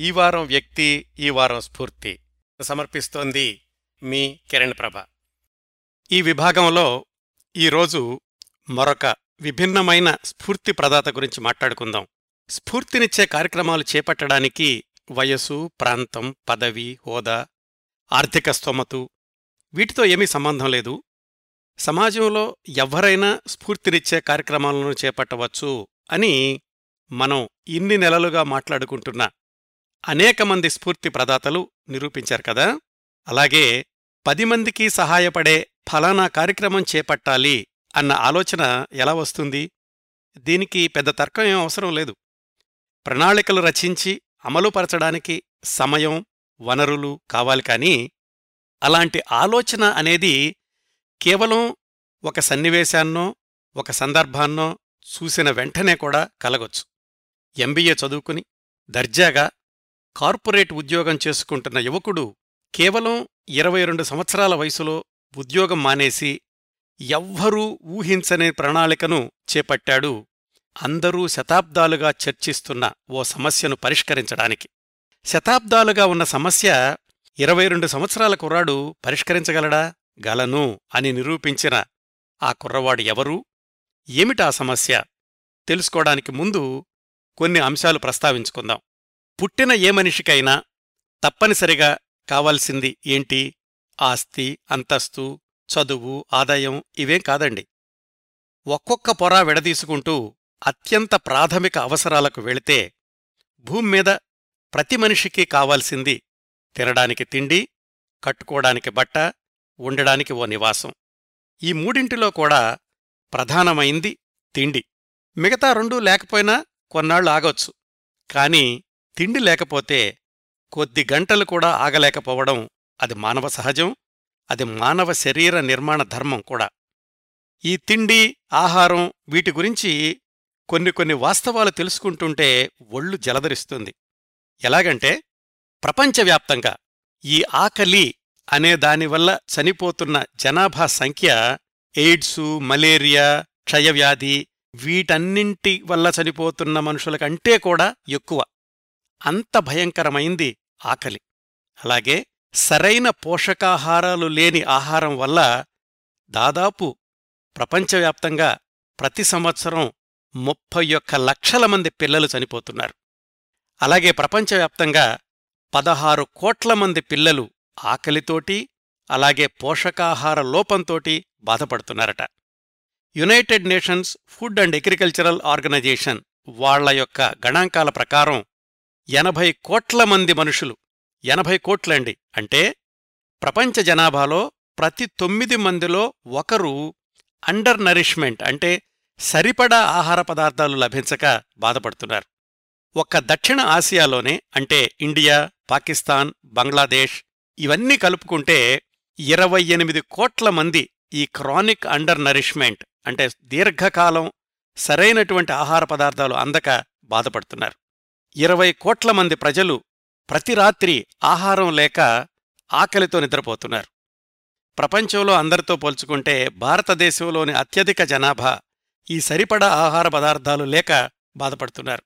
ఈ వారం వ్యక్తి ఈ వారం స్ఫూర్తి. సమర్పిస్తోంది మీ కిరణ్ ప్రభ. ఈ విభాగంలో ఈరోజు మరొక విభిన్నమైన స్ఫూర్తి ప్రదాత గురించి మాట్లాడుకుందాం. స్ఫూర్తినిచ్చే కార్యక్రమాలు చేపట్టడానికి వయసు ప్రాంతం పదవి హోదా ఆర్థిక స్తోమతు వీటితో ఏమీ సంబంధం లేదు. సమాజంలో ఎవ్వరైనా స్ఫూర్తినిచ్చే కార్యక్రమాలను చేపట్టవచ్చు అని మనం ఇన్ని నెలలుగా మాట్లాడుకుంటున్న అనేక మంది స్ఫూర్తి ప్రదాతలు నిరూపించారు కదా? అలాగే పది మందికి సహాయపడే ఫలానా కార్యక్రమం చేపట్టాలి అన్న ఆలోచన ఎలా వస్తుంది? దీనికి పెద్ద తర్కం ఏం అవసరం లేదు. ప్రణాళికలు రచించి అమలుపరచడానికి సమయం వనరులు కావాలి కానీ అలాంటి ఆలోచన అనేది కేవలం ఒక సన్నివేశాన్నో ఒక సందర్భాన్నో చూసిన వెంటనే కూడా కలగొచ్చు. ఎంబీఏ చదువుకుని దర్జాగా కార్పొరేట్ ఉద్యోగం చేసుకుంటున్న యువకుడు కేవలం ఇరవై రెండు సంవత్సరాల వయసులో ఉద్యోగం మానేసి ఎవ్వరూ ఊహించని ప్రణాళికను చేపట్టాడు అందరూ శతాబ్దాలుగా చర్చిస్తున్న ఓ సమస్యను పరిష్కరించడానికి. శతాబ్దాలుగా ఉన్న సమస్య ఇరవై రెండు సంవత్సరాల కుర్రాడు పరిష్కరించగలడా? గలను అని నిరూపించిన ఆ కుర్రవాడు ఎవరు? ఏమిటా సమస్య? తెలుసుకోవడానికి ముందు కొన్ని అంశాలు ప్రస్తావించుకుందాం. పుట్టిన ఏ మనిషికైనా తప్పనిసరిగా కావాల్సింది ఏంటి? ఆస్తి అంతస్తు చదువు ఆదాయం ఇవేం కాదండి. ఒక్కొక్క పొర విడదీసుకుంటూ అత్యంత ప్రాథమిక అవసరాలకు వెళితే భూమ్మీద ప్రతి మనిషికి కావాల్సింది తినడానికి తిండి కట్టుకోవడానికి బట్ట ఉండడానికి ఓ నివాసం. ఈ మూడింటిలో కూడా ప్రధానమైంది తిండి. మిగతా రెండూ లేకపోయినా కొన్నాళ్ళు ఆగొచ్చు. కాని తిండి లేకపోతే కొద్ది గంటలు కూడా ఆగలేకపోవడం అది మానవ సహజం అది మానవ శరీర నిర్మాణ ధర్మం కూడా. ఈ తిండి ఆహారం వీటి గురించి కొన్ని కొన్ని వాస్తవాలు తెలుసుకుంటుంటే ఒళ్ళు జలదరిస్తుంది. ఎలాగంటే ప్రపంచవ్యాప్తంగా ఈ ఆకలి అనే దానివల్ల చనిపోతున్న జనాభా సంఖ్య ఎయిడ్సు మలేరియా క్షయవ్యాధి వీటన్నింటి వల్ల చనిపోతున్న మనుషుల కంటే కూడా ఎక్కువ. అంత భయంకరమైంది ఆకలి. అలాగే సరైన పోషకాహారాలు లేని ఆహారం వల్ల దాదాపు ప్రపంచవ్యాప్తంగా ప్రతి సంవత్సరం ముప్పై ఒక్క లక్షల మంది పిల్లలు చనిపోతున్నారు. అలాగే ప్రపంచవ్యాప్తంగా పదహారు కోట్ల మంది పిల్లలు ఆకలితోటి అలాగే పోషకాహార లోపంతోటి బాధపడుతున్నారట. United Nations food and agricultural organization వాళ్ళ యొక్క గణాంకాల ప్రకారం ఎనభై కోట్ల మంది మనుషులు. ఎనభై కోట్లండి. అంటే ప్రపంచ జనాభాలో ప్రతి తొమ్మిది మందిలో ఒకరు అండర్ నరిష్మెంట్ అంటే సరిపడా ఆహార పదార్థాలు లభించక బాధపడుతున్నారు. ఒక్క దక్షిణ ఆసియాలోనే అంటే ఇండియా పాకిస్తాన్ బంగ్లాదేశ్ ఇవన్నీ కలుపుకుంటే ఇరవై ఎనిమిది కోట్ల మంది ఈ క్రానిక్ అండర్ నరిష్మెంట్ అంటే దీర్ఘకాలం సరైనటువంటి ఆహార పదార్థాలు అందక బాధపడుతున్నారు. ఇరవై కోట్ల మంది ప్రజలు ప్రతి రాత్రి ఆహారం లేక ఆకలితో నిద్రపోతున్నారు. ప్రపంచంలో అందరితో పోల్చుకుంటే భారతదేశంలోని అత్యధిక జనాభా ఈ సరిపడా ఆహార పదార్థాలు లేక బాధపడుతున్నారు.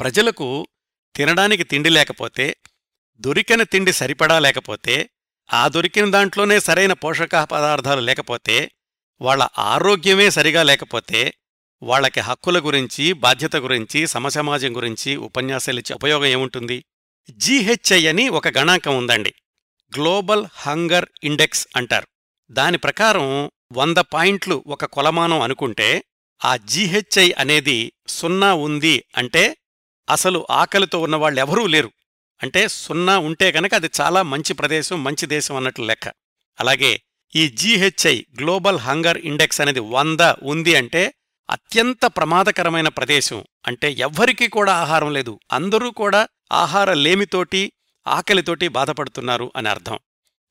ప్రజలకు తినడానికి తిండి లేకపోతే దొరికిన తిండి సరిపడా లేకపోతే ఆ దొరికిన దాంట్లోనే సరైన పోషక పదార్థాలు లేకపోతే వాళ్ళ ఆరోగ్యమే సరిగా లేకపోతే వాళ్ళకి హక్కుల గురించి బాధ్యత గురించి సమసమాజం గురించి ఉపన్యాసాలు ఇచ్చే ఉపయోగం ఏముంటుంది? జీహెచ్ఐ అని ఒక గణాంకం ఉందండి. గ్లోబల్ హంగర్ ఇండెక్స్ అంటారు. దాని ప్రకారం వంద పాయింట్లు ఒక కొలమానం అనుకుంటే ఆ జీహెచ్ఐ అనేది సున్నా ఉంది అంటే అసలు ఆకలితో ఉన్నవాళ్ళెవరూ లేరు. అంటే సున్నా ఉంటే గనక అది చాలా మంచి ప్రదేశం మంచి దేశం అన్నట్లు లెక్క. అలాగే ఈ జీహెచ్ఐ గ్లోబల్ హంగర్ ఇండెక్స్ అనేది వంద ఉంది అంటే అత్యంత ప్రమాదకరమైన ప్రదేశం. అంటే ఎవ్వరికీ కూడా ఆహారం లేదు. అందరూ కూడా ఆహార లేమితోటి ఆకలితోటి బాధపడుతున్నారు అని అర్థం.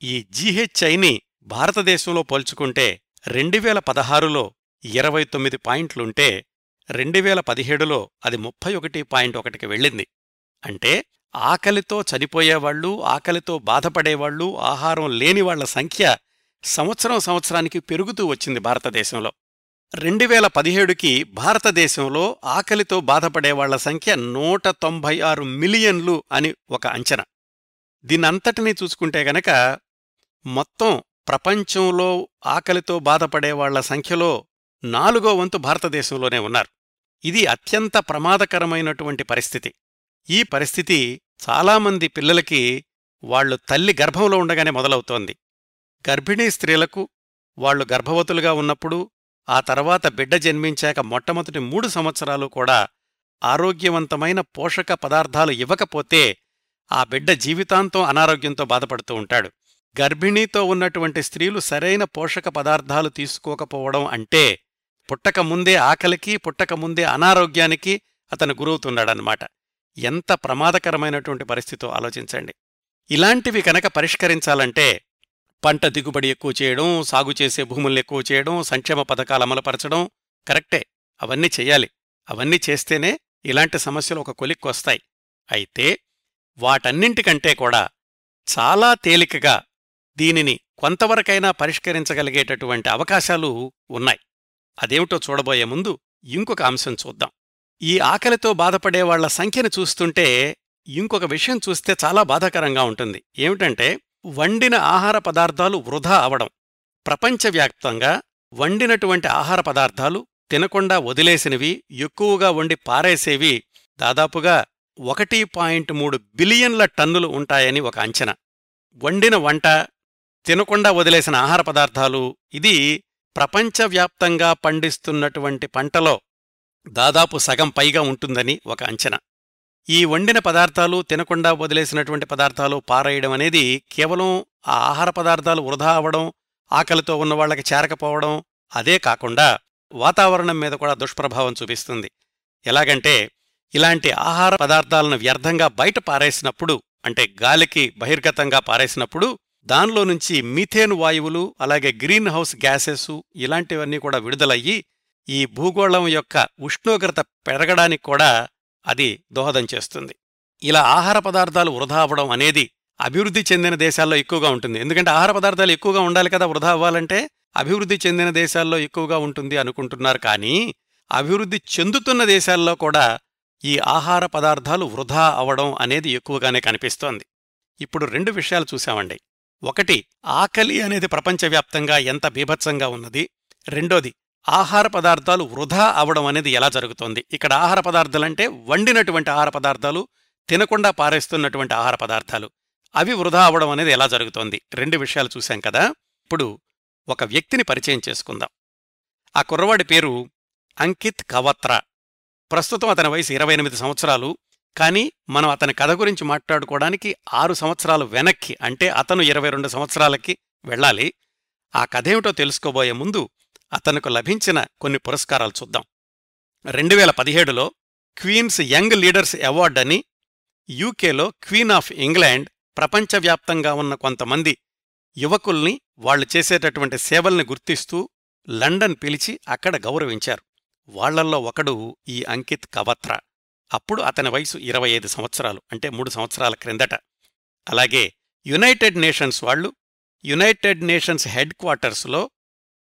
ఈ జీహెచ్ఐని భారతదేశంలో పోల్చుకుంటే రెండువేల పదహారులో ఇరవై తొమ్మిది పాయింట్లుంటే రెండువేల పదిహేడులో అది ముప్పై ఒకటి పాయింట్ ఒకటికి వెళ్ళింది. అంటే ఆకలితో చనిపోయేవాళ్ళు ఆకలితో బాధపడేవాళ్ళు ఆహారం లేని వాళ్ళ సంఖ్య సంవత్సరం సంవత్సరానికి పెరుగుతూ వచ్చింది భారతదేశంలో. రెండు వేల పదిహేడుకి భారతదేశంలో ఆకలితో బాధపడేవాళ్ళ సంఖ్య నూట తొంభై ఆరు మిలియన్లు అని ఒక అంచనా. దీనంతటినీ చూసుకుంటే గనక మొత్తం ప్రపంచంలో ఆకలితో బాధపడేవాళ్ళ సంఖ్యలో నాలుగో వంతు భారతదేశంలోనే ఉన్నారు. ఇది అత్యంత ప్రమాదకరమైనటువంటి పరిస్థితి. ఈ పరిస్థితి చాలామంది పిల్లలకి వాళ్ళు తల్లి గర్భంలో ఉండగానే మొదలవుతోంది. గర్భిణీ స్త్రీలకు వాళ్ళు గర్భవతులుగా ఉన్నప్పుడు ఆ తర్వాత బిడ్డ జన్మించాక మొట్టమొదటి మూడు సంవత్సరాలు కూడా ఆరోగ్యవంతమైన పోషక పదార్థాలు ఇవ్వకపోతే ఆ బిడ్డ జీవితాంతం అనారోగ్యంతో బాధపడుతూ ఉంటాడు. గర్భిణీతో ఉన్నటువంటి స్త్రీలు సరైన పోషక పదార్థాలు తీసుకోకపోవడం అంటే పుట్టకముందే ఆకలికి పుట్టకముందే అనారోగ్యానికి అతను గురవుతున్నాడన్నమాట. ఎంత ప్రమాదకరమైనటువంటి పరిస్థితో ఆలోచించండి. ఇలాంటివి కనుక పరిష్కరించాలంటే పంట దిగుబడి ఎక్కువ చేయడం సాగు చేసే భూముల్ని ఎక్కువ చేయడం సంక్షేమ పథకాలు అమలుపరచడం కరెక్టే. అవన్నీ చెయ్యాలి అవన్నీ చేస్తేనే ఇలాంటి సమస్యలు ఒక కొలిక్కొస్తాయి అయితే వాటన్నింటికంటే కూడా చాలా తేలికగా దీనిని కొంతవరకైనా పరిష్కరించగలిగేటటువంటి అవకాశాలు ఉన్నాయి. అదేమిటో చూడబోయే ముందు ఇంకొక అంశం చూద్దాం. ఈ ఆకలితో బాధపడే వాళ్ళ సంఖ్యను చూస్తుంటే ఇంకొక విషయం చూస్తే చాలా బాధాకరంగా ఉంటుంది. ఏమిటంటే వండిన ఆహార పదార్థాలు వృధా అవడం. ప్రపంచవ్యాప్తంగా వండినటువంటి ఆహార పదార్థాలు తినకుండా వదిలేసినవి ఎక్కువగా వండి పారేసేవి దాదాపుగా ఒకటి పాయింట్ మూడు బిలియన్ల టన్నులు ఉంటాయని ఒక అంచనా. వండిన వంట తినకుండా వదిలేసిన ఆహార పదార్థాలు ఇది ప్రపంచవ్యాప్తంగా పండిస్తున్నటువంటి పంటలో దాదాపు సగం పైగా ఉంటుందని ఒక అంచనా. ఈ వండిన పదార్థాలు తినకుండా వదిలేసినటువంటి పదార్థాలు పారేయడం అనేది కేవలం ఆ ఆహార పదార్థాలు వృధా అవ్వడం ఆకలితో ఉన్న వాళ్ళకి చేరకపోవడం అదే కాకుండా వాతావరణం మీద కూడా దుష్ప్రభావం చూపిస్తుంది. ఎలాగంటే ఇలాంటి ఆహార పదార్థాలను వ్యర్థంగా బయట పారేసినప్పుడు అంటే గాలికి బహిర్గతంగా పారేసినప్పుడు దానిలో నుంచి మిథేన్ వాయువులు అలాగే గ్రీన్ హౌస్ గ్యాసెస్ ఇలాంటివన్నీ కూడా విడుదలయ్యి ఈ భూగోళం యొక్క ఉష్ణోగ్రత పెరగడానికి కూడా అది దోహదం చేస్తుంది. ఇలా ఆహార పదార్థాలు వృధా అవ్వడం అనేది అభివృద్ధి చెందిన దేశాల్లో ఎక్కువగా ఉంటుంది. ఎందుకంటే ఆహార పదార్థాలు ఎక్కువగా ఉండాలి కదా వృధా అవ్వాలంటే అభివృద్ధి చెందిన దేశాల్లో ఎక్కువగా ఉంటుంది అనుకుంటున్నారు. కానీ అభివృద్ధి చెందుతున్న దేశాల్లో కూడా ఈ ఆహార పదార్థాలు వృధా అవడం అనేది ఎక్కువగానే కనిపిస్తోంది. ఇప్పుడు రెండు విషయాలు చూశామండి ఒకటి ఆకలి అనేది ప్రపంచవ్యాప్తంగా ఎంత బీభత్సంగా ఉన్నది? రెండోది ఆహార పదార్థాలు వృధా అవడం అనేది ఎలా జరుగుతోంది? ఇక్కడ ఆహార పదార్థాలంటే వండినటువంటి ఆహార పదార్థాలు తినకుండా పారేస్తున్నటువంటి ఆహార పదార్థాలు. అవి వృధా అవడం అనేది ఎలా జరుగుతోంది? రెండు విషయాలు చూశాం కదా? ఇప్పుడు ఒక వ్యక్తిని పరిచయం చేసుకుందాం. ఆ కుర్రవాడి పేరు అంకిత్ కవత్రా. ప్రస్తుతం అతని వయసు ఇరవై ఎనిమిది సంవత్సరాలు. కానీ మనం అతని కథ గురించి మాట్లాడుకోవడానికి ఆరు సంవత్సరాలు వెనక్కి అంటే అతను ఇరవై రెండు సంవత్సరాలకి వెళ్ళాలి. ఆ కథేమిటో తెలుసుకోబోయే ముందు అతనుకు లభించిన కొన్ని పురస్కారాలు చూద్దాం. రెండు వేల పదిహేడులో క్వీన్స్ యంగ్ లీడర్స్ అవార్డ్ అని యూకేలో క్వీన్ ఆఫ్ ఇంగ్లాండ్ ప్రపంచవ్యాప్తంగా ఉన్న కొంతమంది యువకుల్ని వాళ్ళు చేసేటటువంటి సేవల్ని గుర్తిస్తూ లండన్ పిలిచి అక్కడ గౌరవించారు. వాళ్ళల్లో ఒకడు ఈ అంకిత్ కవత్రా. అప్పుడు అతని వయసు ఇరవై ఐదు సంవత్సరాలు అంటే మూడు సంవత్సరాల క్రిందట. అలాగే యునైటెడ్ నేషన్స్ వాళ్ళు యునైటెడ్ నేషన్స్ హెడ్ క్వార్టర్స్లో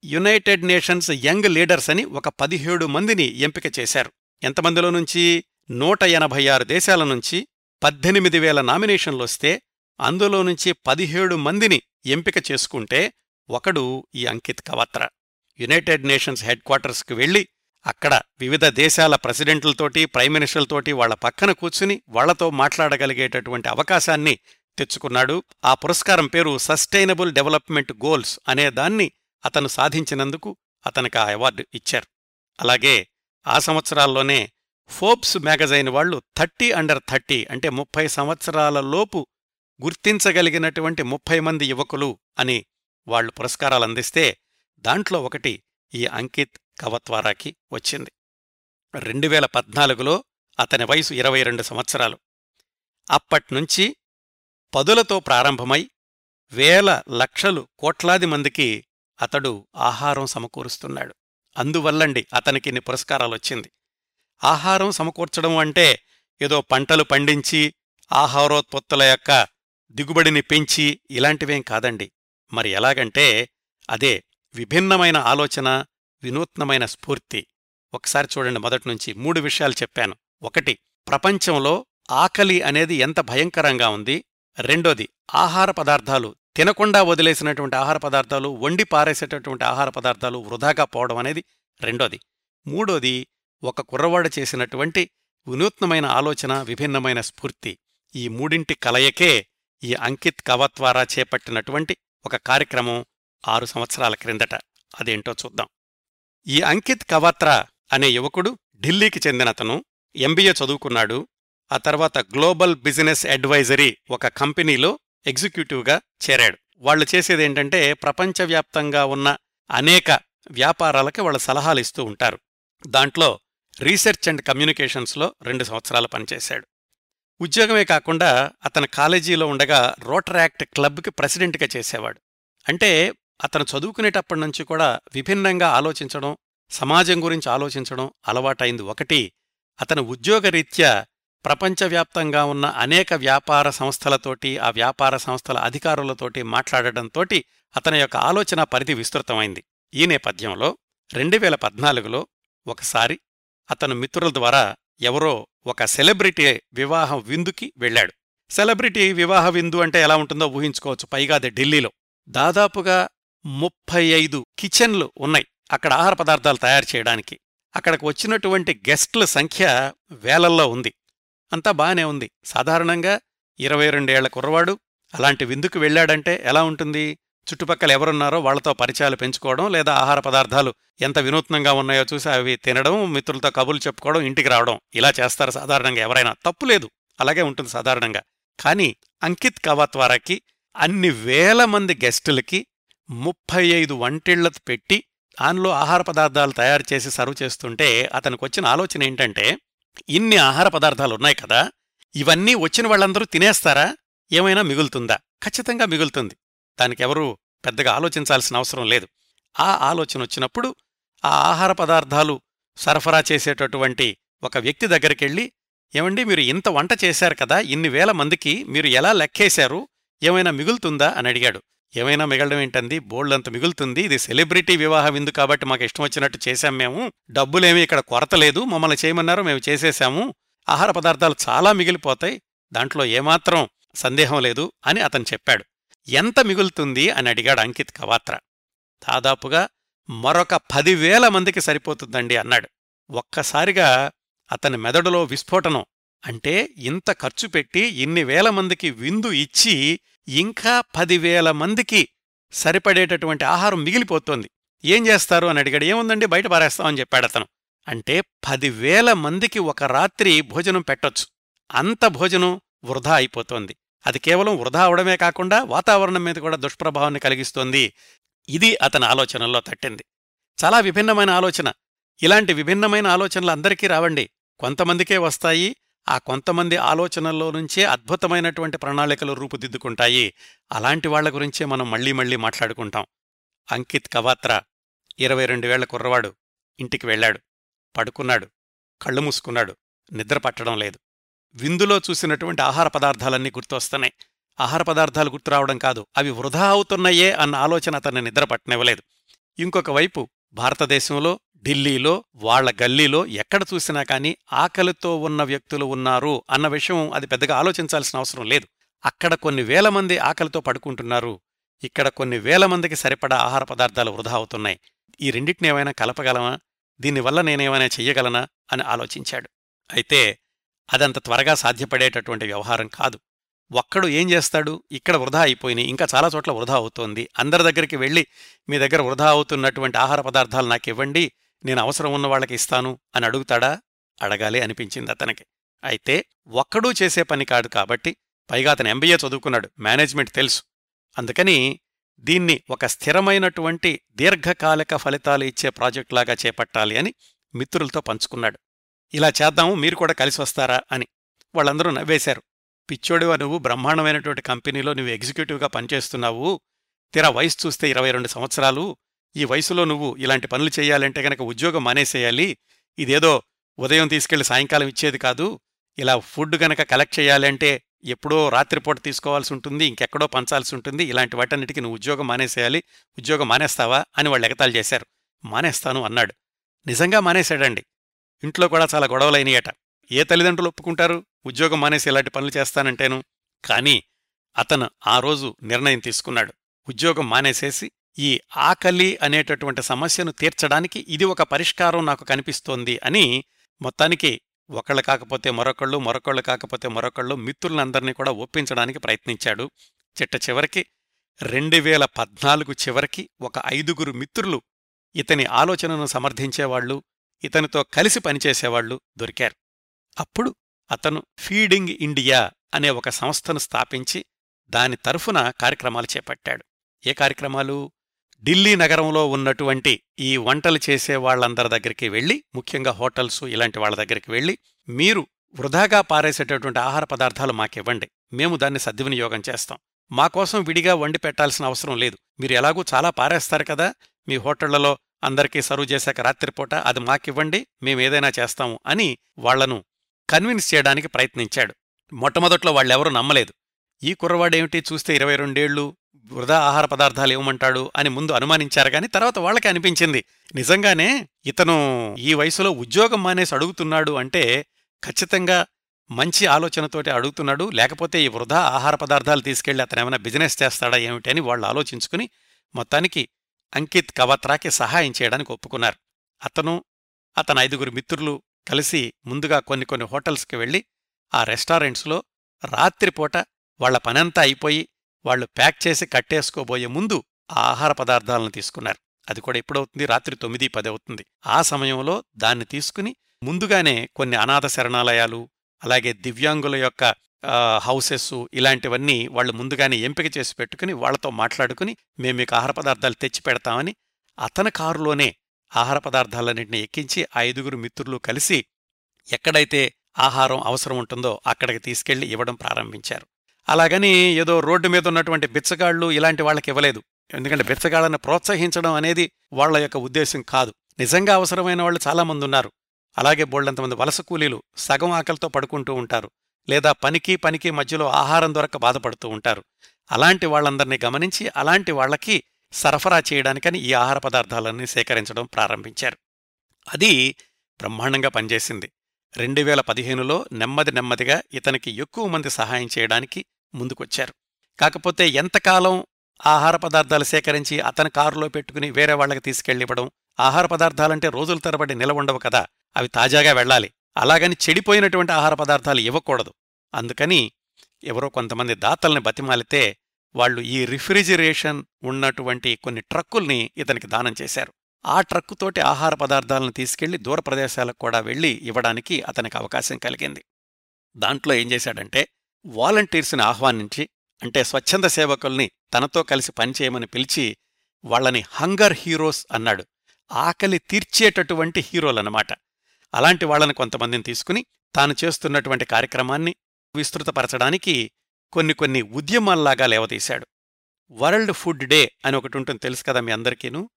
యునైటెడ్ నేషన్స్ యంగ్ లీడర్స్ అని ఒక పదిహేడు మందిని ఎంపిక చేశారు. ఎంతమందిలో నుంచి? నూట ఎనభై ఆరు దేశాల నుంచి పద్దెనిమిది వేల నామినేషన్లొస్తే అందులో నుంచి పదిహేడు మందిని ఎంపిక చేసుకుంటే ఒకడు ఈ అంకిత్ కవత్ర. యునైటెడ్ నేషన్స్ హెడ్ క్వార్టర్స్కి వెళ్ళి అక్కడ వివిధ దేశాల ప్రెసిడెంట్లతోటి ప్రైమ్ మినిస్టర్లతోటి వాళ్ళ పక్కన కూర్చుని వాళ్ళతో మాట్లాడగలిగేటటువంటి అవకాశాన్ని తెచ్చుకున్నాడు. ఆ పురస్కారం పేరు సస్టైనబుల్ డెవలప్మెంట్ గోల్స్ అనే దాన్ని అతను సాధించినందుకు అతనికి ఆ అవార్డు ఇచ్చారు. అలాగే ఆ సంవత్సరాల్లోనే ఫోర్బ్స్ మ్యాగజైన్ వాళ్ళు థర్టీ అండర్ థర్టీ అంటే ముప్పై సంవత్సరాల లోపు గుర్తించగలిగినటువంటి ముప్పై మంది యువకులు అని వాళ్ళు పురస్కారాలు అందిస్తే దాంట్లో ఒకటి ఈ అంకిత్ కవత్వారాకి వచ్చింది. రెండు వేల పద్నాలుగులో అతని వయసు ఇరవై రెండు సంవత్సరాలు. అప్పట్నుంచి పదులతో ప్రారంభమై వేల లక్షలు కోట్లాది మందికి అతడు ఆహారం సమకూరుస్తున్నాడు. అందువల్లండి అతనికి ఇన్ని పురస్కారాలొచ్చింది. ఆహారం సమకూర్చడం అంటే ఏదో పంటలు పండించి ఆహారోత్పత్తుల యొక్క దిగుబడిని పెంచి ఇలాంటివేం కాదండి. మరి ఎలాగంటే అదే విభిన్నమైన ఆలోచన వినూత్నమైన స్ఫూర్తి. ఒకసారి చూడండి మొదటి నుంచి మూడు విషయాలు చెప్పాను. ఒకటి ప్రపంచంలో ఆకలి అనేది ఎంత భయంకరంగా ఉంది. రెండోది ఆహార పదార్థాలు తినకుండా వదిలేసినటువంటి ఆహార పదార్థాలు వండి పారేసేటటువంటి ఆహార పదార్థాలు వృధాగా పోవడం అనేది రెండోది. మూడోది ఒక కుర్రవాడు చేసినటువంటి వినూత్నమైన ఆలోచన విభిన్నమైన స్ఫూర్తి. ఈ మూడింటి కలయకే ఈ అంకిత్ కవత్వారా చేపట్టినటువంటి ఒక కార్యక్రమం ఆరు సంవత్సరాల క్రిందట. అదేంటో చూద్దాం. ఈ అంకిత్ కవాత్రా అనే యువకుడు ఢిల్లీకి చెందినతను ఎంబీఏ చదువుకున్నాడు. ఆ తర్వాత గ్లోబల్ బిజినెస్ అడ్వైజరీ ఒక కంపెనీలో ఎగ్జిక్యూటివ్గా చేరాడు. వాళ్ళు చేసేదేంటంటే ప్రపంచవ్యాప్తంగా ఉన్న అనేక వ్యాపారాలకి వాళ్ళ సలహాలు ఇస్తూ ఉంటారు. దాంట్లో రీసెర్చ్ అండ్ కమ్యూనికేషన్స్లో రెండు సంవత్సరాలు పనిచేశాడు. ఉద్యోగమే కాకుండా అతను కాలేజీలో ఉండగా రోటరాక్ట్ క్లబ్కి ప్రెసిడెంట్గా చేసేవాడు. అంటే అతను చదువుకునేటప్పటి నుంచి కూడా విభిన్నంగా ఆలోచించడం సమాజం గురించి ఆలోచించడం అలవాటైంది. ఒకటి అతను ఉద్యోగరీత్యా ప్రపంచవ్యాప్తంగా ఉన్న అనేక వ్యాపార సంస్థలతోటి ఆ వ్యాపార సంస్థల అధికారులతోటి మాట్లాడటంతోటి అతని యొక్క ఆలోచన పరిధి విస్తృతమైంది. ఈ నేపథ్యంలో రెండు వేల పద్నాలుగులో ఒకసారి అతను మిత్రుల ద్వారా ఎవరో ఒక సెలబ్రిటీ వివాహ విందుకి వెళ్ళాడు. సెలబ్రిటీ వివాహ విందు అంటే ఎలా ఉంటుందో ఊహించుకోవచ్చు. పైగా అది ఢిల్లీలో. దాదాపుగా ముప్పై ఐదు కిచెన్లు ఉన్నాయి అక్కడ ఆహార పదార్థాలు తయారు చేయడానికి. అక్కడికి వచ్చినటువంటి గెస్ట్ల సంఖ్య వేలల్లో ఉంది. అంతా బానే ఉంది. సాధారణంగా ఇరవై రెండేళ్ళ కుర్రవాడు అలాంటి విందుకు వెళ్ళాడంటే ఎలా ఉంటుంది? చుట్టుపక్కల ఎవరున్నారో వాళ్ళతో పరిచయాలు పెంచుకోవడం లేదా ఆహార పదార్థాలు ఎంత వినూత్నంగా ఉన్నాయో చూసి అవి తినడం మిత్రులతో కబుర్లు చెప్పుకోవడం ఇంటికి రావడం ఇలా చేస్తారు సాధారణంగా ఎవరైనా. తప్పులేదు అలాగే ఉంటుంది సాధారణంగా. కానీ అంకిత్ కవాత్వారాకి అన్ని వేల మంది గెస్టులకి ముప్పై ఐదు వంటిళ్ళ పెట్టి దానిలో ఆహార పదార్థాలు తయారు చేసి సర్వ్ చేస్తుంటే అతనికి వచ్చిన ఆలోచన ఏంటంటే ఇన్ని ఆహార పదార్థాలు ఉన్నాయి కదా ఇవన్నీ వచ్చిన వాళ్ళందరూ తినేస్తారా? ఏమైనా మిగులుతుందా? ఖచ్చితంగా మిగులుతుంది. దానికెవరూ పెద్దగా ఆలోచించాల్సిన అవసరం లేదు. ఆ ఆలోచన వచ్చినప్పుడు ఆ ఆహార పదార్థాలు సరఫరా చేసేటటువంటి ఒక వ్యక్తి దగ్గరికెళ్ళి ఏమండి మీరు ఇంత వంట చేశారు కదా ఇన్ని వేల మందికి మీరు ఎలా లెక్కేశారు? ఏమైనా మిగులుతుందా? అని అడిగాడు. ఏమైనా మిగలడం ఏంటంది? బోల్డంత మిగులుతుంది. ఇది సెలబ్రిటీ వివాహ విందు కాబట్టి మాకు ఇష్టం వచ్చినట్టు చేశాం మేము. డబ్బులేమీ ఇక్కడ కొరత లేదు మమ్మల్ని చేయమన్నారు. మేము చేసేశాము ఆహార పదార్థాలు చాలా మిగిలిపోతాయి. దాంట్లో ఏమాత్రం సందేహం లేదు అని అతను చెప్పాడు. ఎంత మిగులుతుంది? అని అడిగాడు అంకిత్ కవాత్ర. దాదాపుగా మరొక పదివేల మందికి సరిపోతుందండి అన్నాడు. ఒక్కసారిగా అతని మెదడులో విస్ఫోటనం. అంటే ఇంత ఖర్చు పెట్టి ఇన్ని వేల మందికి విందు ఇచ్చి ఇంకా పదివేల మందికి సరిపడేటటువంటి ఆహారం మిగిలిపోతోంది. ఏం చేస్తారు అని అడిగాడు. ఏముందండి? బయట పారేస్తామని చెప్పాడు అతను. అంటే పదివేల మందికి ఒక రాత్రి భోజనం పెట్టొచ్చు. అంత భోజనం వృధా అయిపోతోంది. అది కేవలం వృధా అవడమే కాకుండా వాతావరణం మీద కూడా దుష్ప్రభావాన్ని కలిగిస్తోంది. ఇది అతని ఆలోచనల్లో తట్టింది. చాలా విభిన్నమైన ఆలోచన. ఇలాంటి విభిన్నమైన ఆలోచనలు అందరికీ రావండి. కొంతమందికే వస్తాయి ఆ కొంతమంది ఆలోచనల్లో నుంచే అద్భుతమైనటువంటి ప్రణాళికలు రూపుదిద్దుకుంటాయి. అలాంటి వాళ్ళ గురించే మనం మళ్ళీ మళ్ళీ మాట్లాడుకుంటాం. అంకిత్ కవాత్రా ఇరవై రెండు వేళ్ళ కుర్రవాడు. ఇంటికి వెళ్ళాడు. పడుకున్నాడు. కళ్ళు మూసుకున్నాడు. నిద్ర పట్టడం లేదు. విందులో చూసినటువంటి ఆహార పదార్థాలన్నీ గుర్తొస్తున్నాయి. ఆహార పదార్థాలు గుర్తురావడం కాదు. అవి వృధా అవుతున్నాయే అన్న ఆలోచన అతన్ని నిద్ర పట్టనివ్వలేదు. ఇంకొక వైపు భారతదేశంలో ఢిల్లీలో వాళ్ళ గల్లీలో ఎక్కడ చూసినా కానీ ఆకలితో ఉన్న వ్యక్తులు ఉన్నారు అన్న విషయం అది పెద్దగా ఆలోచించాల్సిన అవసరం లేదు. అక్కడ కొన్ని వేల మంది ఆకలితో పడుకుంటున్నారు. ఇక్కడ కొన్ని వేల మందికి సరిపడా ఆహార పదార్థాలు వృధా అవుతున్నాయి. ఈ రెండింటిని ఏమైనా కలపగలమా? దీనివల్ల నేనేమైనా చెయ్యగలనా? అని ఆలోచించాడు. అయితే అదంత త్వరగా సాధ్యపడేటటువంటి వ్యవహారం కాదు. ఒక్కడు ఏం చేస్తాడు? ఇక్కడ వృధా అయిపోయినాయి. ఇంకా చాలా చోట్ల వృధా అవుతోంది. అందరి దగ్గరికి వెళ్ళి మీ దగ్గర వృధా అవుతున్నటువంటి ఆహార పదార్థాలు నాకివ్వండి నేను అవసరం ఉన్న వాళ్ళకి ఇస్తాను. అని అడుగుతాడా? అడగాలి అనిపించింది అతనికి. అయితే ఒక్కడూ చేసే పని కాదు కాబట్టి పైగా అతను ఎంబీఏ చదువుకున్నాడు. మేనేజ్మెంట్ తెలుసు. అందుకని దీన్ని ఒక స్థిరమైనటువంటి దీర్ఘకాలిక ఫలితాలు ఇచ్చే ప్రాజెక్టులాగా చేపట్టాలి అని మిత్రులతో పంచుకున్నాడు. ఇలా చేద్దాము. మీరు కూడా కలిసి వస్తారా? అని. వాళ్ళందరూ నవ్వేశారు. పిచ్చోడివా నువ్వు? బ్రహ్మాండమైనటువంటి కంపెనీలో నువ్వు ఎగ్జిక్యూటివ్గా పనిచేస్తున్నావు. తీరా వయసు చూస్తే ఇరవై రెండు సంవత్సరాలు. ఈ వయసులో నువ్వు ఇలాంటి పనులు చేయాలంటే గనక ఉద్యోగం మానేసేయాలి. ఇదేదో ఉదయం తీసుకెళ్ళి సాయంకాలం ఇచ్చేది కాదు. ఇలా ఫుడ్ గనక కలెక్ట్ చేయాలంటే ఎప్పుడో రాత్రిపూట తీసుకోవాల్సి ఉంటుంది ఇంకెక్కడో పంచాల్సి ఉంటుంది. ఇలాంటి వాటన్నిటికీ నువ్వు ఉద్యోగం మానేసేయాలి. ఉద్యోగం మానేస్తావా? అని వాళ్ళు ఎగతాలు చేశారు. మానేస్తాను అన్నాడు. నిజంగా మానేశాడండి. ఇంట్లో కూడా చాలా గొడవలైనయట. ఏ తల్లిదండ్రులు ఒప్పుకుంటారు? ఉద్యోగం మానేసి ఇలాంటి పనులు చేస్తానంటేను? కానీ అతను ఆ రోజు నిర్ణయం తీసుకున్నాడు. ఉద్యోగం మానేసేసి ఈ ఆకలి అనేటటువంటి సమస్యను తీర్చడానికి ఇది ఒక పరిష్కారం నాకు కనిపిస్తోంది అని మొత్తానికి ఒకళ్ళు కాకపోతే మరొకళ్ళు మరొకళ్ళు కాకపోతే మరొకళ్ళు మిత్రులందరినీ కూడా ఒప్పించడానికి ప్రయత్నించాడు. చిట్ట చివరికి రెండు వేల పద్నాలుగు చివరికి ఒక ఐదుగురు మిత్రులు ఇతని ఆలోచనను సమర్థించేవాళ్ళు ఇతనితో కలిసి పనిచేసేవాళ్ళు దొరికారు. అప్పుడు అతను ఫీడింగ్ ఇండియా అనే ఒక సంస్థను స్థాపించి దాని తరఫున కార్యక్రమాలు చేపట్టాడు. ఏ కార్యక్రమాలు? ఢిల్లీ నగరంలో ఉన్నటువంటి ఈ వంటలు చేసే వాళ్ళందరి దగ్గరికి వెళ్ళి ముఖ్యంగా హోటల్స్ ఇలాంటి వాళ్ళ దగ్గరికి వెళ్ళి మీరు వృధాగా పారేసేటటువంటి ఆహార పదార్థాలు మాకివ్వండి. మేము దాన్ని సద్వినియోగం చేస్తాం. మాకోసం విడిగా వండి పెట్టాల్సిన అవసరం లేదు. మీరు ఎలాగూ చాలా పారేస్తారు కదా? మీ హోటళ్ళలో అందరికీ సర్వ్ చేశాక రాత్రిపూట అది మాకివ్వండి మేమేదైనా చేస్తాము అని వాళ్ళను కన్విన్స్ చేయడానికి ప్రయత్నించాడు. మొట్టమొదట్లో వాళ్ళెవరూ నమ్మలేదు. ఈ కుర్రవాడేమిటి చూస్తే ఇరవై రెండేళ్ళు వృధా ఆహార పదార్థాలు ఇవ్వమంటాడు అని ముందు అనుమానించారు కానీ తర్వాత వాళ్ళకి అనిపించింది. నిజంగానే ఇతను ఈ వయసులో ఉద్యోగం మానేసి అడుగుతున్నాడు అంటే ఖచ్చితంగా మంచి ఆలోచనతోటి అడుగుతున్నాడు. లేకపోతే ఈ వృధా ఆహార పదార్థాలు తీసుకెళ్ళి అతను ఏమైనా బిజినెస్ చేస్తాడా ఏమిటి అని వాళ్ళు ఆలోచించుకుని మొత్తానికి అంకిత్ కవత్రాకి సహాయం చేయడానికి ఒప్పుకున్నారు. అతను అతని ఐదుగురు మిత్రులు కలిసి ముందుగా కొన్ని కొన్ని హోటల్స్కి వెళ్ళి ఆ రెస్టారెంట్స్లో రాత్రిపూట వాళ్ళ పనంతా అయిపోయి వాళ్ళు ప్యాక్ చేసి కట్టేసుకోబోయే ముందు ఆ ఆహార పదార్థాలను తీసుకున్నారు. అది కూడా ఎప్పుడవుతుంది? రాత్రి తొమ్మిది పది అవుతుంది. ఆ సమయంలో దాన్ని తీసుకుని ముందుగానే కొన్ని అనాథ శరణాలయాలు అలాగే దివ్యాంగుల యొక్క హౌసెస్ ఇలాంటివన్నీ వాళ్ళు ముందుగానే ఎంపిక చేసి పెట్టుకుని వాళ్ళతో మాట్లాడుకుని మేము మీకు ఆహార పదార్థాలు తెచ్చి పెడతామని అతని కారులోనే ఆహార పదార్థాలన్నింటినీ ఎక్కించి ఐదుగురు మిత్రులు కలిసి ఎక్కడైతే ఆహారం అవసరం ఉంటుందో అక్కడికి తీసుకెళ్ళి ఇవ్వడం ప్రారంభించారు. అలాగని ఏదో రోడ్డు మీద ఉన్నటువంటి బిచ్చగాళ్ళు ఇలాంటి వాళ్ళకి ఇవ్వలేదు. ఎందుకంటే బిచ్చగాళ్ళను ప్రోత్సహించడం అనేది వాళ్ళ యొక్క ఉద్దేశం కాదు. నిజంగా అవసరమైన వాళ్ళు చాలామంది ఉన్నారు. అలాగే బోళ్ళంతమంది వలస కూలీలు సగం ఆకలితో పడుకుంటూ ఉంటారు. లేదా పనికి పనికి మధ్యలో ఆహారం దొరక బాధపడుతూ ఉంటారు. అలాంటి వాళ్ళందరినీ గమనించి అలాంటి వాళ్ళకి సరఫరా చేయడానికని ఈ ఆహార పదార్థాలన్నీ సేకరించడం ప్రారంభించారు. అది బ్రహ్మాండంగా పనిచేసింది. రెండు వేల పదిహేనులో నెమ్మది నెమ్మదిగా ఇతనికి ఎక్కువ మంది సహాయం చేయడానికి ముందుకొచ్చారు. కాకపోతే ఎంతకాలం ఆహార పదార్థాలు సేకరించి అతని కారులో పెట్టుకుని వేరే వాళ్ళకి తీసుకెళ్ళివ్వడం ఆహార పదార్థాలంటే రోజుల తరబడి నిలవుండవు కదా అవి తాజాగా వెళ్ళాలి. అలాగని చెడిపోయినటువంటి ఆహార పదార్థాలు ఇవ్వకూడదు. అందుకని ఎవరో కొంతమంది దాతల్ని బతిమాలితే వాళ్ళు ఈ రిఫ్రిజిరేషన్ ఉన్నటువంటి కొన్ని ట్రక్కుల్ని ఇతనికి దానం చేశారు. ఆ ట్రక్కుతోటి ఆహార పదార్థాలను తీసుకెళ్ళి దూర ప్రదేశాలకు కూడా వెళ్ళి ఇవ్వడానికి అతనికి అవకాశం కలిగింది. దాంట్లో ఏం చేశాడంటే వాలంటీర్స్ని ఆహ్వానించి అంటే స్వచ్ఛంద సేవకుల్ని తనతో కలిసి పనిచేయమని పిలిచి వాళ్ళని హంగర్ హీరోస్ అన్నాడు. ఆకలి తీర్చేటటువంటి హీరోలన్నమాట. అలాంటి వాళ్ళను కొంతమందిని తీసుకుని తాను చేస్తున్నటువంటి కార్యక్రమాన్ని విస్తృతపరచడానికి కొన్ని కొన్ని ఉద్యమాల్లాగా లేవదీశాడు వరల్డ్ ఫుడ్ డే అని ఒకటి ఉంటుంది తెలుసు కదా మీ అందరికీను.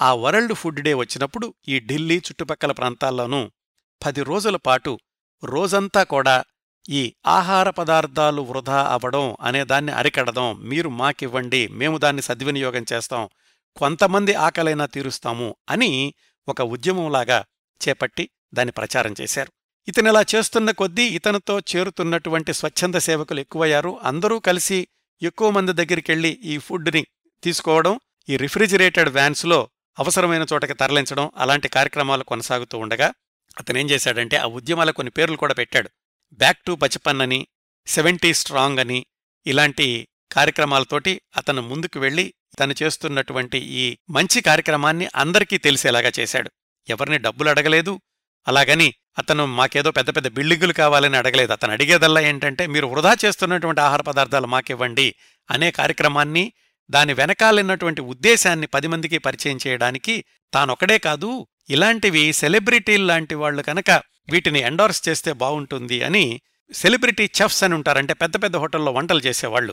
ఆ వరల్డ్ ఫుడ్ డే వచ్చినప్పుడు ఈ ఢిల్లీ చుట్టుపక్కల ప్రాంతాల్లోనూ పది రోజుల పాటు రోజంతా కూడా ఈ ఆహార పదార్థాలు వృధా అవ్వడం అనే దాన్ని అరికడదాం మీరు మాకివ్వండి మేము దాన్ని సద్వినియోగం చేస్తాం కొంతమంది ఆకలైనా తీరుస్తాము అని ఒక ఉద్యమంలాగా చేపట్టి దాన్ని ప్రచారం చేశారు. ఇతనిలా చేస్తున్న కొద్దీ ఇతనితో చేరుతున్నటువంటి స్వచ్ఛంద సేవకులు ఎక్కువయ్యారు. అందరూ కలిసి ఎక్కువ మంది దగ్గరికెళ్ళి ఈ ఫుడ్ని తీసుకోవడం ఈ రిఫ్రిజిరేటెడ్ వ్యాన్స్లో అవసరమైన చోటకి తరలించడం అలాంటి కార్యక్రమాలు కొనసాగుతూ ఉండగా అతనేం చేశాడంటే ఆ ఉద్యమాల కొన్ని పేర్లు కూడా పెట్టాడు. బ్యాక్ టు బచపన్ అని సెవెంటీ స్ట్రాంగ్ అని ఇలాంటి కార్యక్రమాలతోటి అతను ముందుకు వెళ్ళి తను చేస్తున్నటువంటి ఈ మంచి కార్యక్రమాన్ని అందరికీ తెలిసేలాగా చేశాడు. ఎవరిని డబ్బులు అడగలేదు అలాగని అతను మాకేదో పెద్ద పెద్ద బిల్డింగులు కావాలని అడగలేదు. అతను అడిగేదల్లా ఏంటంటే మీరు వృధా చేస్తున్నటువంటి ఆహార పదార్థాలు మాకివ్వండి అనే కార్యక్రమాన్ని దాని వెనకాలన్నటువంటి ఉద్దేశాన్ని పది మందికి పరిచయం చేయడానికి తానొక్కడే కాదు ఇలాంటివి సెలబ్రిటీలు లాంటి వాళ్ళు కనుక వీటిని ఎండోర్స్ చేస్తే బావుంటుంది అని సెలబ్రిటీ చెఫ్స్ అని ఉంటారంటే పెద్ద పెద్ద హోటల్లో వంటలు చేసేవాళ్ళు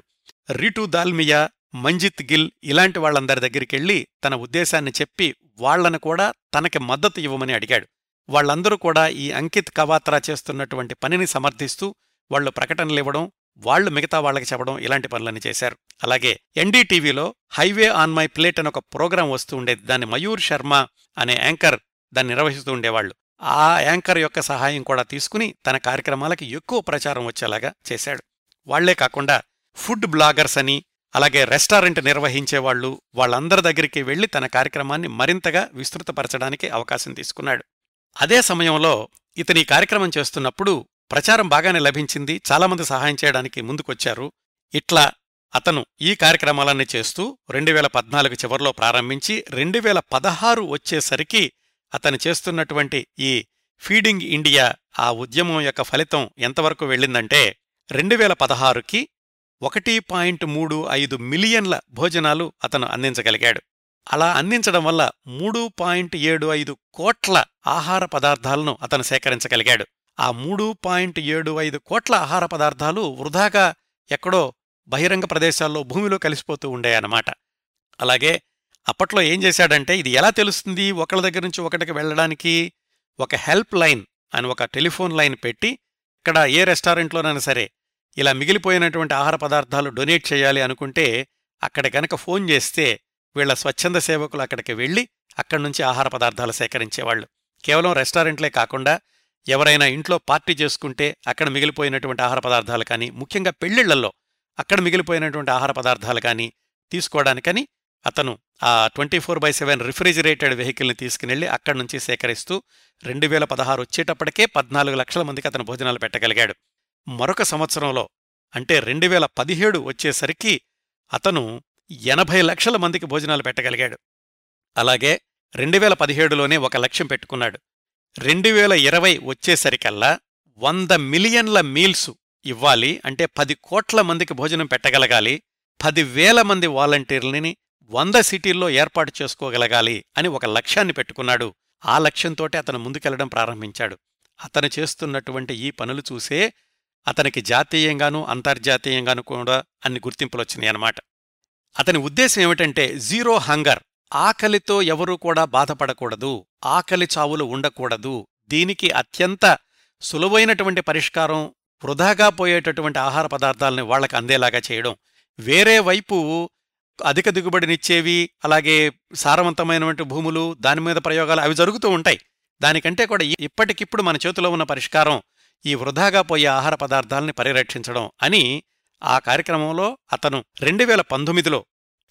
రిటు దాల్మియా మంజిత్ గిల్ ఇలాంటి వాళ్ళందరి దగ్గరికెళ్ళి తన ఉద్దేశాన్ని చెప్పి వాళ్ళను కూడా తనకి మద్దతు ఇవ్వమని అడిగాడు. వాళ్ళందరూ కూడా ఈ అంకిత్ కవాత్రా చేస్తున్నటువంటి పనిని సమర్థిస్తూ వాళ్ళు ప్రకటనలివ్వడం వాళ్ళు మిగతా వాళ్ళకి చెప్పడం ఇలాంటి పనులన్నీ చేశారు. అలాగే ఎన్డీటీవీలో హైవే ఆన్ మై ప్లేట్ అని ఒక ప్రోగ్రాం వస్తూ ఉండేది. దాన్ని మయూర్ శర్మ అనే యాంకర్ దాన్ని నిర్వహిస్తూ ఉండేవాళ్ళు ఆ యాంకర్ యొక్క సహాయం కూడా తీసుకుని తన కార్యక్రమాలకి ఎక్కువ ప్రచారం వచ్చేలాగా చేశాడు. వాళ్ళే కాకుండా ఫుడ్ బ్లాగర్స్ అని అలాగే రెస్టారెంట్ నిర్వహించేవాళ్ళు వాళ్ళందరి దగ్గరికి వెళ్ళి తన కార్యక్రమాన్ని మరింతగా విస్తృతపరచడానికి అవకాశం తీసుకున్నాడు. అదే సమయంలో ఇతని కార్యక్రమం చేస్తున్నప్పుడు ప్రచారం బాగానే లభించింది. చాలామంది సహాయం చేయడానికి ముందుకొచ్చారు. ఇట్లా అతను ఈ కార్యక్రమాలన్నీ చేస్తూ రెండు వేల పద్నాలుగు చివరిలో ప్రారంభించి రెండు వేల పదహారు వచ్చేసరికి అతను చేస్తున్నటువంటి ఈ ఫీడింగ్ ఇండియా ఆ ఉద్యమం యొక్క ఫలితం ఎంతవరకు వెళ్ళిందంటే రెండు వేల పదహారుకి ఒకటి పాయింట్ మూడు ఐదు మిలియన్ల భోజనాలు అతను అందించగలిగాడు. అలా అందించడం వల్ల మూడు పాయింట్ ఏడు ఐదు కోట్ల ఆహార పదార్థాలను అతను సేకరించగలిగాడు. ఆ మూడు పాయింట్ ఏడు ఐదు కోట్ల ఆహార పదార్థాలు వృధాగా ఎక్కడో బహిరంగ ప్రదేశాల్లో భూమిలో కలిసిపోతూ ఉండేయన్నమాట. అలాగే అప్పట్లో ఏం చేశాడంటే ఇది ఎలా తెలుస్తుంది? ఒకళ్ళ దగ్గర నుంచి ఒకటికి వెళ్ళడానికి ఒక హెల్ప్ లైన్ అని ఒక టెలిఫోన్ లైన్ పెట్టి ఇక్కడ ఏ రెస్టారెంట్లోనైనా సరే ఇలా మిగిలిపోయినటువంటి ఆహార పదార్థాలు డొనేట్ చేయాలి అనుకుంటే అక్కడ గనక ఫోన్ చేస్తే వీళ్ళ స్వచ్ఛంద సేవకులు అక్కడికి వెళ్ళి అక్కడి నుంచి ఆహార పదార్థాలు సేకరించేవాళ్ళు కేవలం రెస్టారెంట్లే కాకుండా ఎవరైనా ఇంట్లో పార్టీ చేసుకుంటే అక్కడ మిగిలిపోయినటువంటి ఆహార పదార్థాలు కానీ ముఖ్యంగా పెళ్ళిళ్ళలో అక్కడ మిగిలిపోయినటువంటి ఆహార పదార్థాలు కానీ తీసుకోవడానికని అతను ఆ twenty four by seven refrigerated వెహికల్ని తీసుకునెళ్ళి అక్కడి నుంచి సేకరిస్తూ రెండు వేల పదహారు వచ్చేటప్పటికే పద్నాలుగు లక్షల మందికి అతను భోజనాలు పెట్టగలిగాడు. మరొక సంవత్సరంలో అంటే రెండు వేల పదిహేడు వచ్చేసరికి అతను ఎనభై లక్షల మందికి భోజనాలు పెట్టగలిగాడు. అలాగే రెండు వేల పదిహేడులోనే ఒక లక్ష్యం పెట్టుకున్నాడు. రెండు వేల ఇరవై వచ్చేసరికల్లా వంద మిలియన్ల మీల్సు ఇవ్వాలి అంటే పది కోట్ల మందికి భోజనం పెట్టగలగాలి పదివేల మంది వాలంటీర్లని వంద సిటీల్లో ఏర్పాటు చేసుకోగలగాలి అని ఒక లక్ష్యాన్ని పెట్టుకున్నాడు. ఆ లక్ష్యంతోటే అతను ముందుకెళ్ళడం ప్రారంభించాడు. అతను చేస్తున్నటువంటి ఈ పనులు చూసే అతనికి జాతీయంగానూ అంతర్జాతీయంగానూ కూడా అన్ని గుర్తింపులొచ్చినాయి అన్నమాట అతని ఉద్దేశం ఏమిటంటే జీరో హంగర్. ఆకలితో ఎవరూ కూడా బాధపడకూడదు. ఆకలి చావులు ఉండకూడదు. దీనికి అత్యంత సులువైనటువంటి పరిష్కారం వృధాగా పోయేటటువంటి ఆహార పదార్థాలని వాళ్ళకు అందేలాగా చేయడం. వేరే వైపు అధిక దిగుబడినిచ్చేవి అలాగే సారవంతమైనటువంటి భూములు దాని మీద ప్రయోగాలు అవి జరుగుతూ ఉంటాయి. దానికంటే కూడా ఇప్పటికిప్పుడు మన చేతిలో ఉన్న పరిష్కారం ఈ వృధాగా పోయే ఆహార పదార్థాలని పరిరక్షించడం అని ఆ కార్యక్రమంలో అతను రెండు వేల పంతొమ్మిదిలో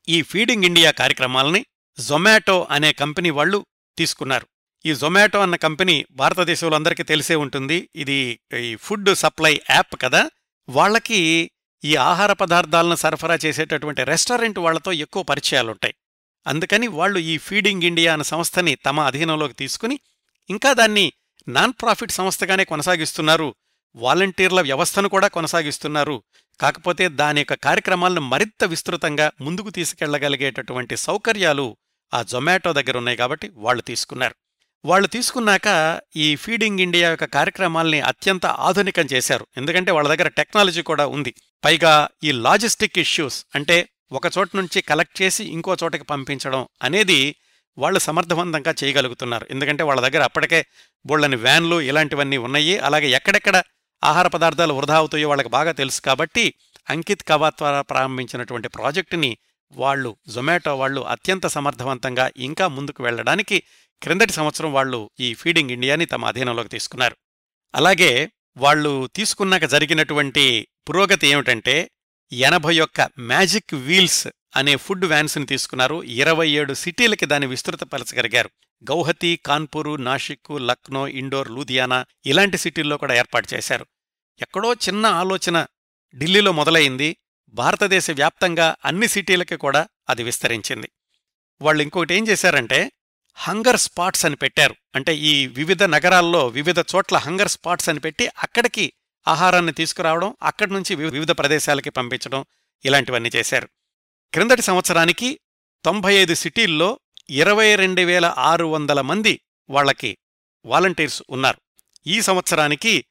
ఈ ఫీడింగ్ ఇండియా కార్యక్రమాలని జొమాటో అనే కంపెనీ వాళ్ళు తీసుకున్నారు. ఈ జొమాటో అన్న కంపెనీ భారతదేశంలో అందరికీ తెలిసే ఉంటుంది. ఇది ఈ ఫుడ్ సప్లై యాప్ కదా. వాళ్ళకి ఈ ఆహార పదార్థాలను సరఫరా చేసేటటువంటి రెస్టారెంట్ వాళ్ళతో ఎక్కువ పరిచయాలుంటాయి. అందుకని వాళ్ళు ఈ ఫీడింగ్ ఇండియా అనే సంస్థని తమ అధీనంలోకి తీసుకుని ఇంకా దాన్ని నాన్ ప్రాఫిట్ సంస్థగానే కొనసాగిస్తున్నారు. వాలంటీర్ల వ్యవస్థను కూడా కొనసాగిస్తున్నారు. కాకపోతే దాని యొక్క కార్యక్రమాలను మరింత విస్తృతంగా ముందుకు తీసుకెళ్ళగలిగేటటువంటి సౌకర్యాలు ఆ జొమాటో దగ్గరున్నాయి కాబట్టి వాళ్ళు తీసుకున్నారు. వాళ్ళు తీసుకున్నాక ఈ ఫీడింగ్ ఇండియా యొక్క కార్యక్రమాల్ని అత్యంత ఆధునికం చేశారు. ఎందుకంటే వాళ్ళ దగ్గర టెక్నాలజీ కూడా ఉంది. పైగా ఈ లాజిస్టిక్ ఇష్యూస్ అంటే ఒక చోట నుంచి కలెక్ట్ చేసి ఇంకో చోటకి పంపించడం అనేది వాళ్ళు సమర్థవంతంగా చేయగలుగుతున్నారు. ఎందుకంటే వాళ్ళ దగ్గర అప్పటికే బోళ్ళని వ్యాన్లు ఇలాంటివన్నీ ఉన్నాయి. అలాగే ఎక్కడెక్కడ ఆహార పదార్థాలు వృధా అవుతాయో వాళ్ళకి బాగా తెలుసు కాబట్టి అంకిత్ కవాత్ ద్వారా ప్రారంభించినటువంటి ప్రాజెక్టుని వాళ్ళు జొమాటో వాళ్ళు అత్యంత సమర్థవంతంగా ఇంకా ముందుకు వెళ్ళడానికి క్రిందటి సంవత్సరం వాళ్ళు ఈ ఫీడింగ్ ఇండియాని తమ అధీనంలోకి తీసుకున్నారు. అలాగే వాళ్ళు తీసుకున్నాక జరిగినటువంటి పురోగతి ఏమిటంటే ఎనభై ఒక్క మ్యాజిక్ వీల్స్ అనే ఫుడ్ వ్యాన్స్ని తీసుకున్నారు. ఇరవై ఏడు సిటీలకి దాన్ని విస్తృతపరచగలిగారు గౌహతి కాన్పూరు నాషిక్ లక్నో ఇండోర్ లూధియానా ఇలాంటి సిటీల్లో కూడా ఏర్పాటు చేశారు. ఎక్కడో చిన్న ఆలోచన ఢిల్లీలో మొదలైంది. భారతదేశ వ్యాప్తంగా అన్ని సిటీలకి కూడా అది విస్తరించింది. వాళ్ళు ఇంకొకటి ఏం చేశారంటే హంగర్ స్పాట్స్ అని పెట్టారు. అంటే ఈ వివిధ నగరాల్లో వివిధ చోట్ల హంగర్ స్పాట్స్ అని పెట్టి అక్కడికి ఆహారాన్ని తీసుకురావడం అక్కడి నుంచి వివిధ ప్రదేశాలకి పంపించడం ఇలాంటివన్నీ చేశారు. క్రిందటి సంవత్సరానికి తొంభై ఐదు సిటీల్లో ఇరవై రెండు వేల ఆరు వందల మంది వాళ్ళకి వాలంటీర్స్ ఉన్నారు. ఈ సంవత్సరానికి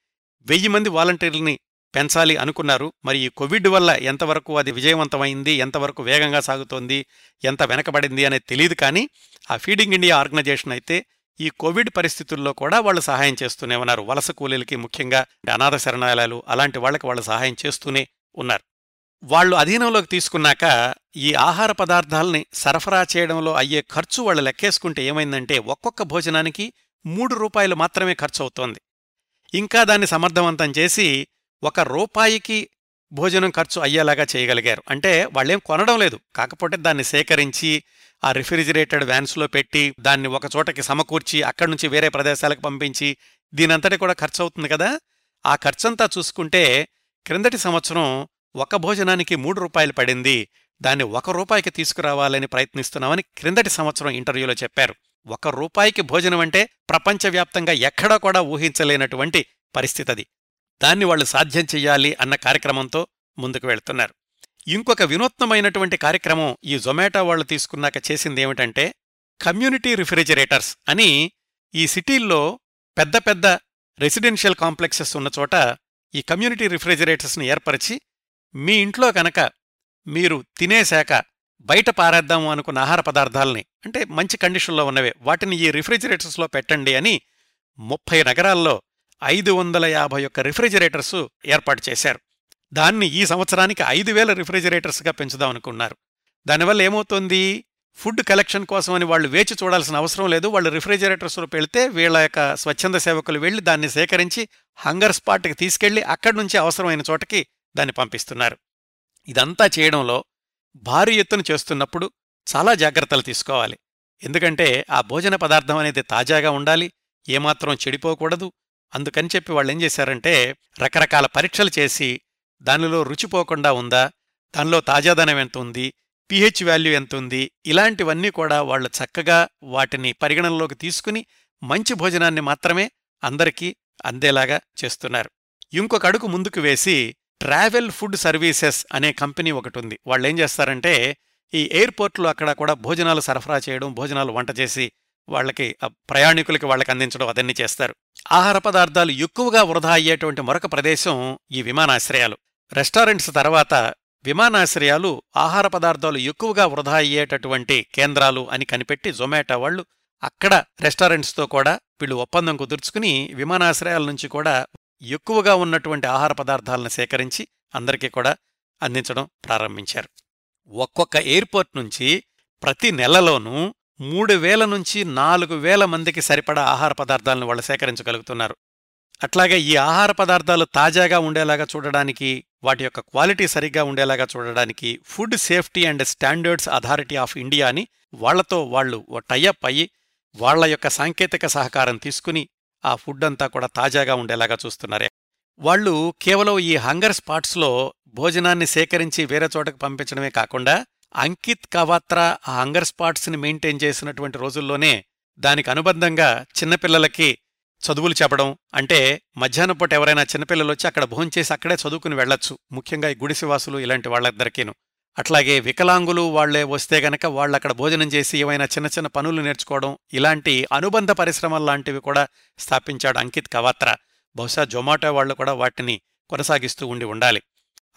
వెయ్యి మంది వాలంటీర్లని పెంచాలి అనుకున్నారు. మరి ఈ కోవిడ్ వల్ల ఎంతవరకు అది విజయవంతమైంది ఎంతవరకు వేగంగా సాగుతోంది ఎంత వెనకబడింది అనేది తెలియదు కానీ ఆ ఫీడింగ్ ఇండియా ఆర్గనైజేషన్ అయితే ఈ కోవిడ్ పరిస్థితుల్లో కూడా వాళ్ళు సహాయం చేస్తూనే ఉన్నారు. వలస కూలీలకి ముఖ్యంగా అనాథ శరణాలయాలు అలాంటి వాళ్ళకి వాళ్ళు సహాయం చేస్తూనే ఉన్నారు. వాళ్ళు అధీనంలోకి తీసుకున్నాక ఈ ఆహార పదార్థాలని సరఫరా చేయడంలో అయ్యే ఖర్చు వాళ్ళు లెక్కేసుకుంటే ఏమైందంటే ఒక్కొక్క భోజనానికి మూడు రూపాయలు మాత్రమే ఖర్చు అవుతోంది ఇంకా దాన్ని సమర్థవంతం చేసి ఒక రూపాయికి భోజనం ఖర్చు అయ్యేలాగా చేయగలిగారు. అంటే వాళ్ళేం కొనడం లేదు. కాకపోతే దాన్ని సేకరించి ఆ రిఫ్రిజిరేటెడ్ వ్యాన్స్లో పెట్టి దాన్ని ఒక చోటకి సమకూర్చి అక్కడి నుంచి వేరే ప్రదేశాలకు పంపించి దీనంతటి కూడా ఖర్చు అవుతుంది కదా. ఆ ఖర్చంతా చూసుకుంటే క్రిందటి సంవత్సరం ఒక భోజనానికి మూడు రూపాయలు పడింది. దాన్ని ఒక రూపాయికి తీసుకురావాలని ప్రయత్నిస్తున్నామని క్రిందటి సంవత్సరం ఇంటర్వ్యూలో చెప్పారు. ఒక రూపాయికి భోజనం అంటే ప్రపంచవ్యాప్తంగా ఎక్కడా కూడా ఊహించలేనటువంటి పరిస్థితి అది దాన్ని వాళ్ళు సాధ్యం చెయ్యాలి అన్న కార్యక్రమంతో ముందుకు వెళ్తున్నారు. ఇంకొక వినూత్నమైనటువంటి కార్యక్రమం ఈ జొమాటో వాళ్ళు తీసుకున్నాక చేసిందేమిటంటే కమ్యూనిటీ రిఫ్రిజిరేటర్స్ అని ఈ సిటీల్లో పెద్ద పెద్ద రెసిడెన్షియల్ కాంప్లెక్సెస్ ఉన్న చోట ఈ కమ్యూనిటీ రిఫ్రిజిరేటర్స్ని ఏర్పరిచి మీ ఇంట్లో కనుక మీరు తినేశాక బయట పారేద్దాము అనుకున్న ఆహార పదార్థాలని అంటే మంచి కండిషన్లో ఉన్నవే వాటిని ఈ రిఫ్రిజిరేటర్స్లో పెట్టండి అని ముప్పై నగరాల్లో ఐదు వందల యాభై ఒక్క రిఫ్రిజిరేటర్స్ ఏర్పాటు చేశారు. దాన్ని ఈ సంవత్సరానికి ఐదు వేల రిఫ్రిజిరేటర్స్గా పెంచుదాం అనుకున్నారు. దానివల్ల ఏమవుతుంది? ఫుడ్ కలెక్షన్ కోసమని వాళ్ళు వేచి చూడాల్సిన అవసరం లేదు. వాళ్ళు రిఫ్రిజిరేటర్స్లో పెడితే వీళ్ళ యొక్క స్వచ్ఛంద సేవకులు వెళ్ళి దాన్ని సేకరించి హంగర్ స్పాట్కి తీసుకెళ్ళి అక్కడి నుంచి అవసరమైన చోటకి దాన్ని పంపిస్తున్నారు. ఇదంతా చేయడంలో భారీ ఎత్తున చేస్తున్నప్పుడు చాలా జాగ్రత్తలు తీసుకోవాలి. ఎందుకంటే ఆ భోజన పదార్థం అనేది తాజాగా ఉండాలి ఏమాత్రం చెడిపోకూడదు. అందుకని చెప్పి వాళ్ళేం చేశారంటే రకరకాల పరీక్షలు చేసి దానిలో రుచిపోకుండా ఉందా దానిలో తాజాదనం ఎంత ఉంది పిహెచ్ వాల్యూ ఎంత ఉంది ఇలాంటివన్నీ కూడా వాళ్ళు చక్కగా వాటిని పరిగణనలోకి తీసుకుని మంచి భోజనాన్ని మాత్రమే అందరికీ అందేలాగా చేస్తున్నారు. ఇంకొక అడుగు ముందుకు వేసి ట్రావెల్ ఫుడ్ సర్వీసెస్ అనే కంపెనీ ఒకటి ఉంది వాళ్ళు ఏం చేస్తారంటే ఈ ఎయిర్పోర్ట్లో అక్కడ కూడా భోజనాలు సరఫరా చేయడం భోజనాలు వంట చేసి వాళ్ళకి ప్రయాణికులకి వాళ్ళకి అందించడం అదన్నీ చేస్తారు. ఆహార పదార్థాలు ఎక్కువగా వృధా అయ్యేటువంటి మరొక ప్రదేశం ఈ విమానాశ్రయాలు. రెస్టారెంట్స్ తర్వాత విమానాశ్రయాలు ఆహార పదార్థాలు ఎక్కువగా వృధా అయ్యేటటువంటి కేంద్రాలు అని కనిపెట్టి జొమాటో వాళ్ళు అక్కడ రెస్టారెంట్స్తో కూడా వీళ్ళు ఒప్పందం కుదుర్చుకుని విమానాశ్రయాల నుంచి కూడా ఎక్కువగా ఉన్నటువంటి ఆహార పదార్థాలను సేకరించి అందరికీ కూడా అందించడం ప్రారంభించారు. ఒక్కొక్క ఎయిర్పోర్ట్ నుంచి ప్రతి నెలలోనూ మూడు వేల నుంచి నాలుగు వేల మందికి సరిపడా ఆహార పదార్థాలను వాళ్ళు సేకరించగలుగుతున్నారు. అట్లాగే ఈ ఆహార పదార్థాలు తాజాగా ఉండేలాగా చూడడానికి వాటి యొక్క క్వాలిటీ సరిగ్గా ఉండేలాగా చూడడానికి food safety and standards authority of India అని వాళ్ళతో వాళ్ళు ఓ టైఅప్ అయ్యి వాళ్ళ యొక్క సాంకేతిక సహకారం తీసుకుని ఆ ఫుడ్ అంతా కూడా తాజాగా ఉండేలాగా చూస్తున్నారే. వాళ్ళు కేవలం ఈ హంగర్ స్పాట్స్లో భోజనాన్ని సేకరించి వేరే చోటకు పంపించడమే కాకుండా అంకిత్ కవాత్రా ఆ హంగర్ స్పాట్స్ని మెయింటైన్ చేసినటువంటి రోజుల్లోనే దానికి అనుబంధంగా చిన్నపిల్లలకి చదువులు చెప్పడం అంటే మధ్యాహ్నం పూట ఎవరైనా చిన్నపిల్లలు వచ్చి అక్కడ భోంచేసి అక్కడే చదువుకుని వెళ్ళొచ్చు ముఖ్యంగా ఈ గుడిసివాసులు ఇలాంటి వాళ్ళిద్దరికీను. అట్లాగే వికలాంగులు వాళ్ళే వస్తే గనక వాళ్ళు అక్కడ భోజనం చేసి ఏమైనా చిన్న చిన్న పనులు నేర్చుకోవడం ఇలాంటి అనుబంధ పరిశ్రమలు లాంటివి కూడా స్థాపించాడు అంకిత్ కవాత్రా. బహుశా జొమాటో వాళ్ళు కూడా వాటిని కొనసాగిస్తూ ఉండి ఉండాలి.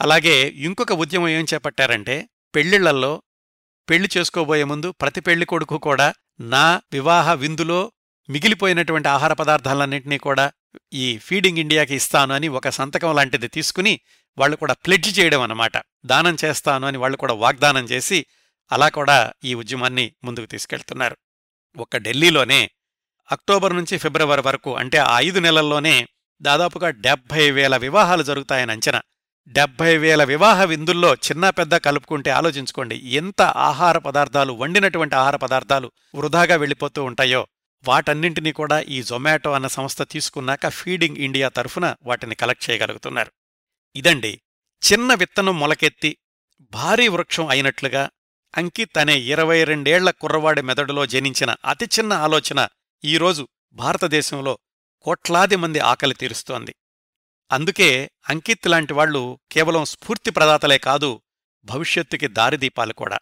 అలాగే ఇంకొక ఉద్యమం ఏం చేపట్టారంటే పెళ్ళిళ్ళల్లో పెళ్ళి చేసుకోబోయే ముందు ప్రతి పెళ్ళి కొడుకు కూడా నా వివాహ విందులో మిగిలిపోయినటువంటి ఆహార పదార్థాలన్నింటినీ కూడా ఈ ఫీడింగ్ ఇండియాకి ఇస్తాను అని ఒక సంతకం లాంటిది తీసుకుని వాళ్ళు కూడా ప్లెడ్జ్ చేయడం అన్నమాట. దానం చేస్తాను అని వాళ్ళు కూడా వాగ్దానం చేసి అలా కూడా ఈ ఉద్యమాన్ని ముందుకు తీసుకెళ్తున్నారు. ఒక్క ఢిల్లీలోనే అక్టోబర్ నుంచి ఫిబ్రవరి వరకు అంటే ఆ ఐదు నెలల్లోనే దాదాపుగా డెబ్భై వేల వివాహాలు జరుగుతాయని అంచనా. డెబ్భై వేల వివాహ విందుల్లో చిన్న పెద్ద కలుపుకుంటే ఆలోచించుకోండి. ఎంత ఆహార పదార్థాలు వండినటువంటి ఆహార పదార్థాలు వృధాగా వెళ్ళిపోతూ ఉంటాయో. వాటన్నింటినీ కూడా ఈ జొమాటో అన్న సంస్థ తీసుకున్నాక ఫీడింగ్ ఇండియా తరఫున వాటిని కలెక్ట్ చేయగలుగుతున్నారు. ఇదండి చిన్న విత్తనం మొలకెత్తి భారీ వృక్షం అయినట్లుగా అంకిత్ అనే ఇరవై రెండేళ్ళ కుర్రవాడి మెదడులో జనించిన అతి చిన్న ఆలోచన ఈరోజు భారతదేశంలో కోట్లాది మంది ఆకలి తీరుస్తోంది. అందుకే అంకిత్ లాంటి వాళ్ళు కేవలం స్ఫూర్తి ప్రదాతలే కాదు భవిష్యత్తుకి దారిదీపాలు కూడా.